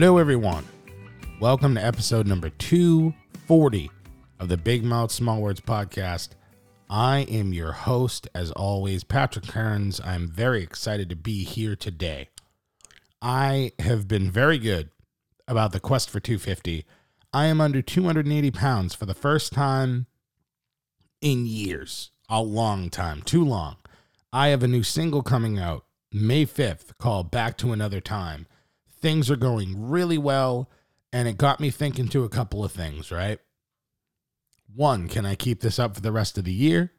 Hello, everyone. Welcome to episode number 240 of the Big Mouth Small Words podcast. I am your host, as always, Patrick Kearns. I'm very excited to be here today. I have been very good about the quest for 250. I am under 280 pounds for the first time in years. A long time, too long. I have a new single coming out May 5th called Back to Another Time. Things are going really well, and it got me thinking to a couple of things, right? One, can I keep this up for the rest of the year?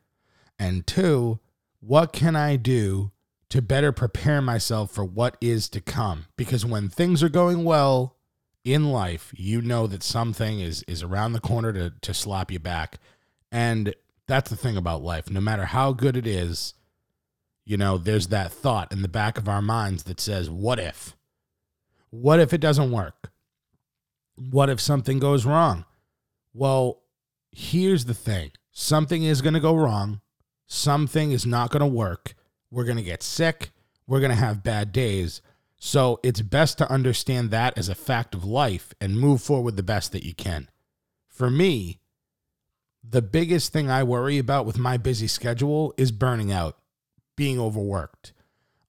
And two, what can I do to better prepare myself for what is to come? Because when things are going well in life, you know that something is is around the corner to to slap you back. And that's the thing about life. No matter how good it is, you know, there's that thought in the back of our minds that says, what if? What if it doesn't work? What if something goes wrong? Well, here's the thing something is going to go wrong, something is not going to work. We're going to get sick, we're going to have bad days. So it's best to understand that as a fact of life and move forward the best that you can. For me, the biggest thing I worry about with my busy schedule is burning out, being overworked.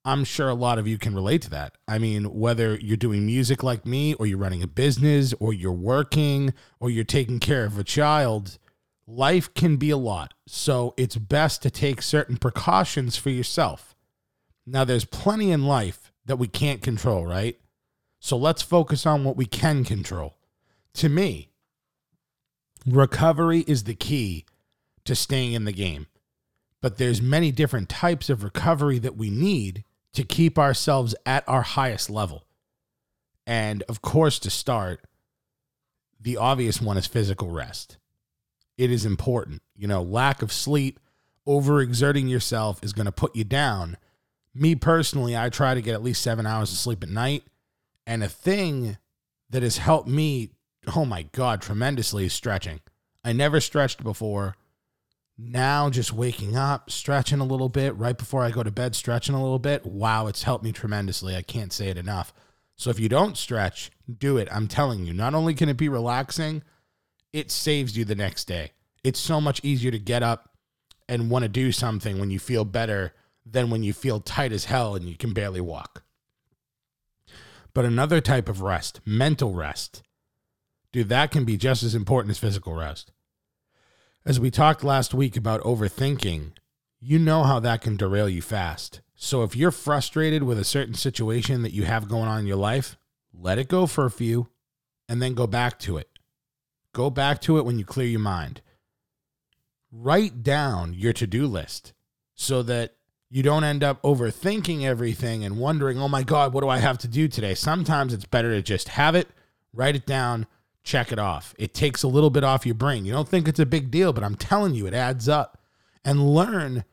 I'm sure a lot of you can relate to that. I mean, whether you're doing music like me, or you're running a business, or you're working, or you're taking care of a child, life can be a lot. So it's best to take certain precautions for yourself. Now, there's plenty in life that we can't control, right? So let's focus on what we can control. To me, recovery is the key to staying in the game. But there's many different types of recovery that we need to keep ourselves at our highest level. And of course, to start, the obvious one is physical rest. It is important. You know, lack of sleep, overexerting yourself is going to put you down. Me personally, I try to get at least seven hours of sleep at night. And a thing that has helped me, oh my God, tremendously is stretching. I never stretched before. Now, just waking up, stretching a little bit right before I go to bed, stretching a little bit. Wow, it's helped me tremendously. I can't say it enough. So, if you don't stretch, do it. I'm telling you, not only can it be relaxing, it saves you the next day. It's so much easier to get up and want to do something when you feel better than when you feel tight as hell and you can barely walk. But another type of rest, mental rest, dude, that can be just as important as physical rest. As we talked last week about overthinking, you know how that can derail you fast. So if you're frustrated with a certain situation that you have going on in your life, let it go for a few and then go back to it. Go back to it when you clear your mind. Write down your to do list so that you don't end up overthinking everything and wondering, oh my God, what do I have to do today? Sometimes it's better to just have it, write it down, check it off. It takes a little bit off your brain. You don't think it's a big deal, but I'm telling you, it adds up. And learn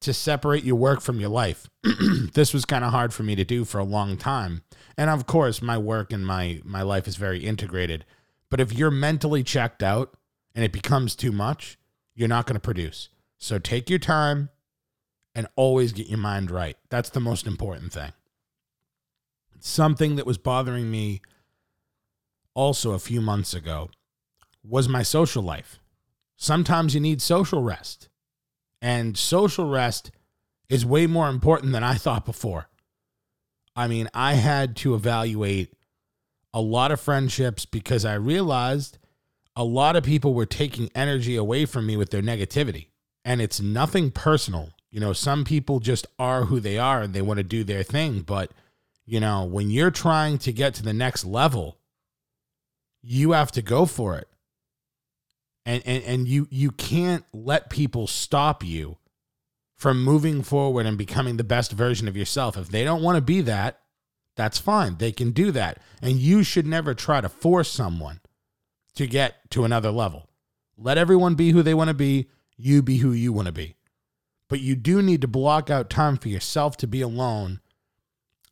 to separate your work from your life. this was kind of hard for me to do for a long time. And of course, my work and my my life is very integrated. But if you're mentally checked out and it becomes too much, you're not going to produce. So take your time and always get your mind right. That's the most important thing. Something that was bothering me also a few months ago was my social life. Sometimes you need social rest, and social rest is way more important than I thought before. I mean, I had to evaluate a lot of friendships because I realized a lot of people were taking energy away from me with their negativity. And it's nothing personal. You know, some people just are who they are and they want to do their thing. But, you know, when you're trying to get to the next level, you have to go for it. And, and, and you, you can't let people stop you from moving forward and becoming the best version of yourself. If they don't want to be that, that's fine. They can do that. And you should never try to force someone to get to another level. Let everyone be who they want to be. You be who you want to be. But you do need to block out time for yourself to be alone.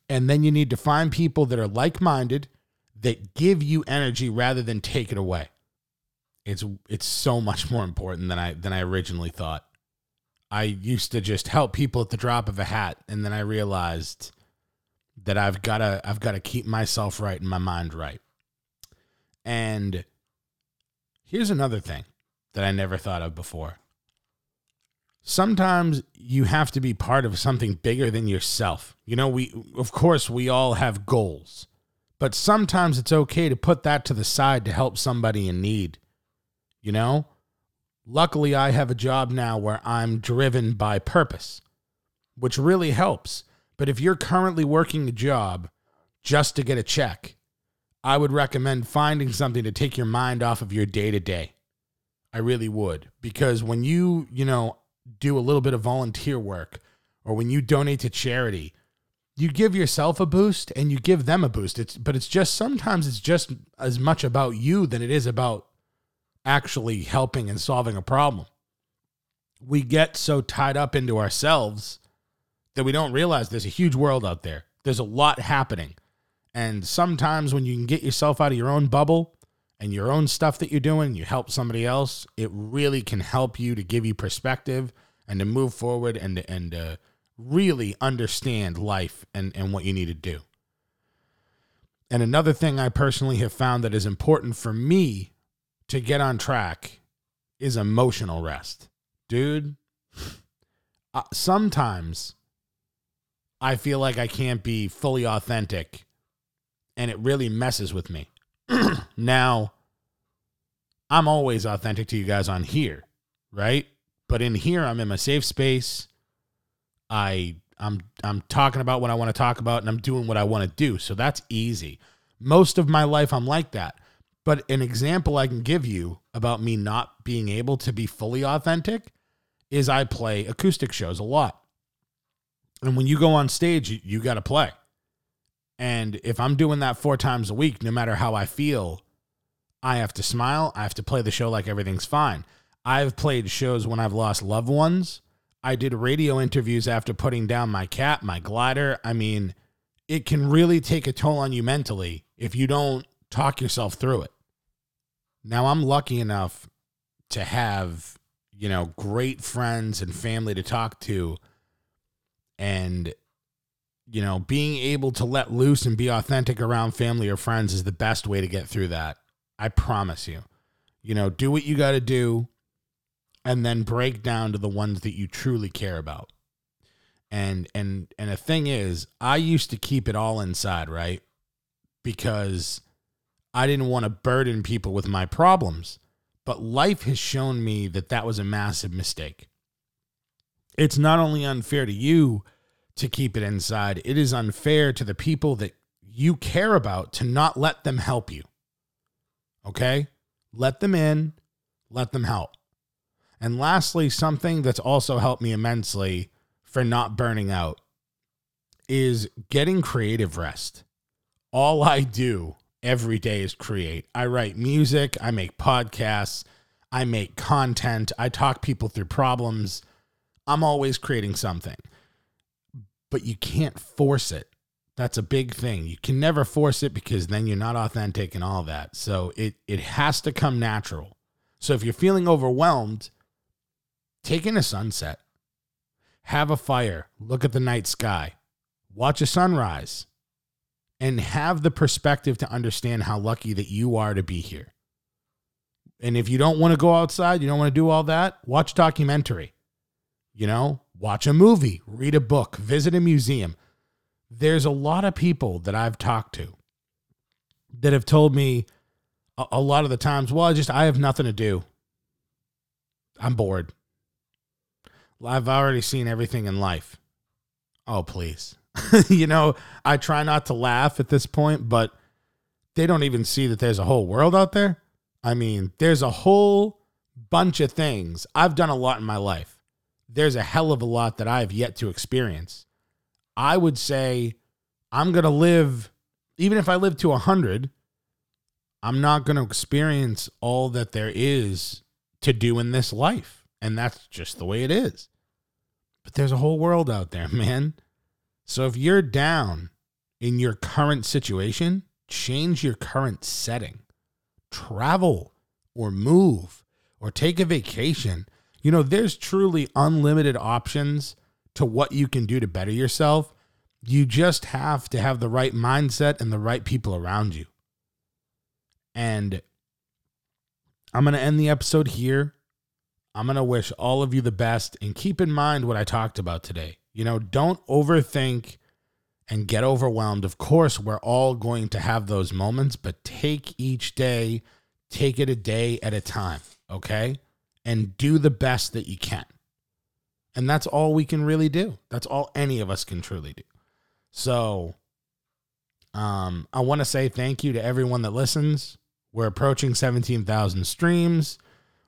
And then you need to find people that are like minded that give you energy rather than take it away. It's it's so much more important than I than I originally thought. I used to just help people at the drop of a hat and then I realized that I've got to I've got to keep myself right and my mind right. And here's another thing that I never thought of before. Sometimes you have to be part of something bigger than yourself. You know, we of course we all have goals, but sometimes it's okay to put that to the side to help somebody in need. You know? Luckily, I have a job now where I'm driven by purpose, which really helps. But if you're currently working a job just to get a check, I would recommend finding something to take your mind off of your day to day. I really would. Because when you, you know, do a little bit of volunteer work or when you donate to charity, you give yourself a boost and you give them a boost. It's but it's just sometimes it's just as much about you than it is about actually helping and solving a problem. We get so tied up into ourselves that we don't realize there's a huge world out there. There's a lot happening. And sometimes when you can get yourself out of your own bubble and your own stuff that you're doing, you help somebody else, it really can help you to give you perspective and to move forward and and really understand life and, and what you need to do. And another thing I personally have found that is important for me to get on track is emotional rest. Dude, uh, sometimes I feel like I can't be fully authentic and it really messes with me. now, I'm always authentic to you guys on here, right? But in here, I'm in my safe space. I I'm I'm talking about what I want to talk about and I'm doing what I want to do. So that's easy. Most of my life I'm like that. But an example I can give you about me not being able to be fully authentic is I play acoustic shows a lot. And when you go on stage, you, you got to play. And if I'm doing that four times a week, no matter how I feel, I have to smile. I have to play the show like everything's fine. I've played shows when I've lost loved ones. I did radio interviews after putting down my cap, my glider. I mean, it can really take a toll on you mentally if you don't talk yourself through it. Now, I'm lucky enough to have, you know, great friends and family to talk to. And you know, being able to let loose and be authentic around family or friends is the best way to get through that. I promise you. You know, do what you got to do and then break down to the ones that you truly care about. And and and the thing is, I used to keep it all inside, right? Because I didn't want to burden people with my problems. But life has shown me that that was a massive mistake. It's not only unfair to you, to keep it inside. It is unfair to the people that you care about to not let them help you. Okay? Let them in, let them help. And lastly, something that's also helped me immensely for not burning out is getting creative rest. All I do every day is create. I write music, I make podcasts, I make content, I talk people through problems. I'm always creating something but you can't force it. That's a big thing. You can never force it because then you're not authentic and all that. So it it has to come natural. So if you're feeling overwhelmed, take in a sunset. Have a fire, look at the night sky, watch a sunrise, and have the perspective to understand how lucky that you are to be here. And if you don't want to go outside, you don't want to do all that, watch documentary. You know, watch a movie, read a book, visit a museum. There's a lot of people that I've talked to that have told me a, lot of the times, well, I just, I have nothing to do. I'm bored. I've already seen everything in life. Oh, please. you know, I try not to laugh at this point, but they don't even see that there's a whole world out there. I mean, there's a whole bunch of things. I've done a lot in my life there's a hell of a lot that I have yet to experience. I would say I'm going to live, even if I live to 100, I'm not going to experience all that there is to do in this life. And that's just the way it is. But there's a whole world out there, man. So if you're down in your current situation, change your current setting. Travel or move or take a vacation you know, there's truly unlimited options to what you can do to better yourself. you just have to have the right mindset and the right people around you. And I'm going to end the episode here. I'm going to wish all of you the best and keep in mind what I talked about today. You know, don't overthink and get overwhelmed. Of course, we're all going to have those moments, but take each day, take it a day at a time, okay? And do the best that you can. And that's all we can really do. That's all any of us can truly do. So, um, I want to say thank you to everyone that listens. We're approaching 17,000 streams.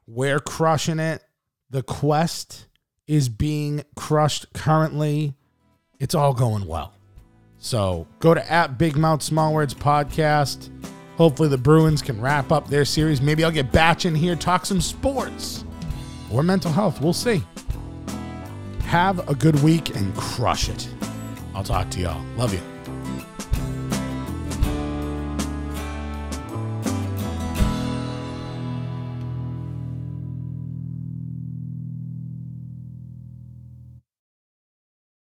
We're crushing it. The quest is being crushed currently. It's all going well. So go to at Big Mouth Small Words Podcast. Hopefully the Bruins can wrap up their series. Maybe I'll get Batch in here, talk some sports or mental health. We'll see. Have a good week and crush it. I'll talk to y'all. Love you.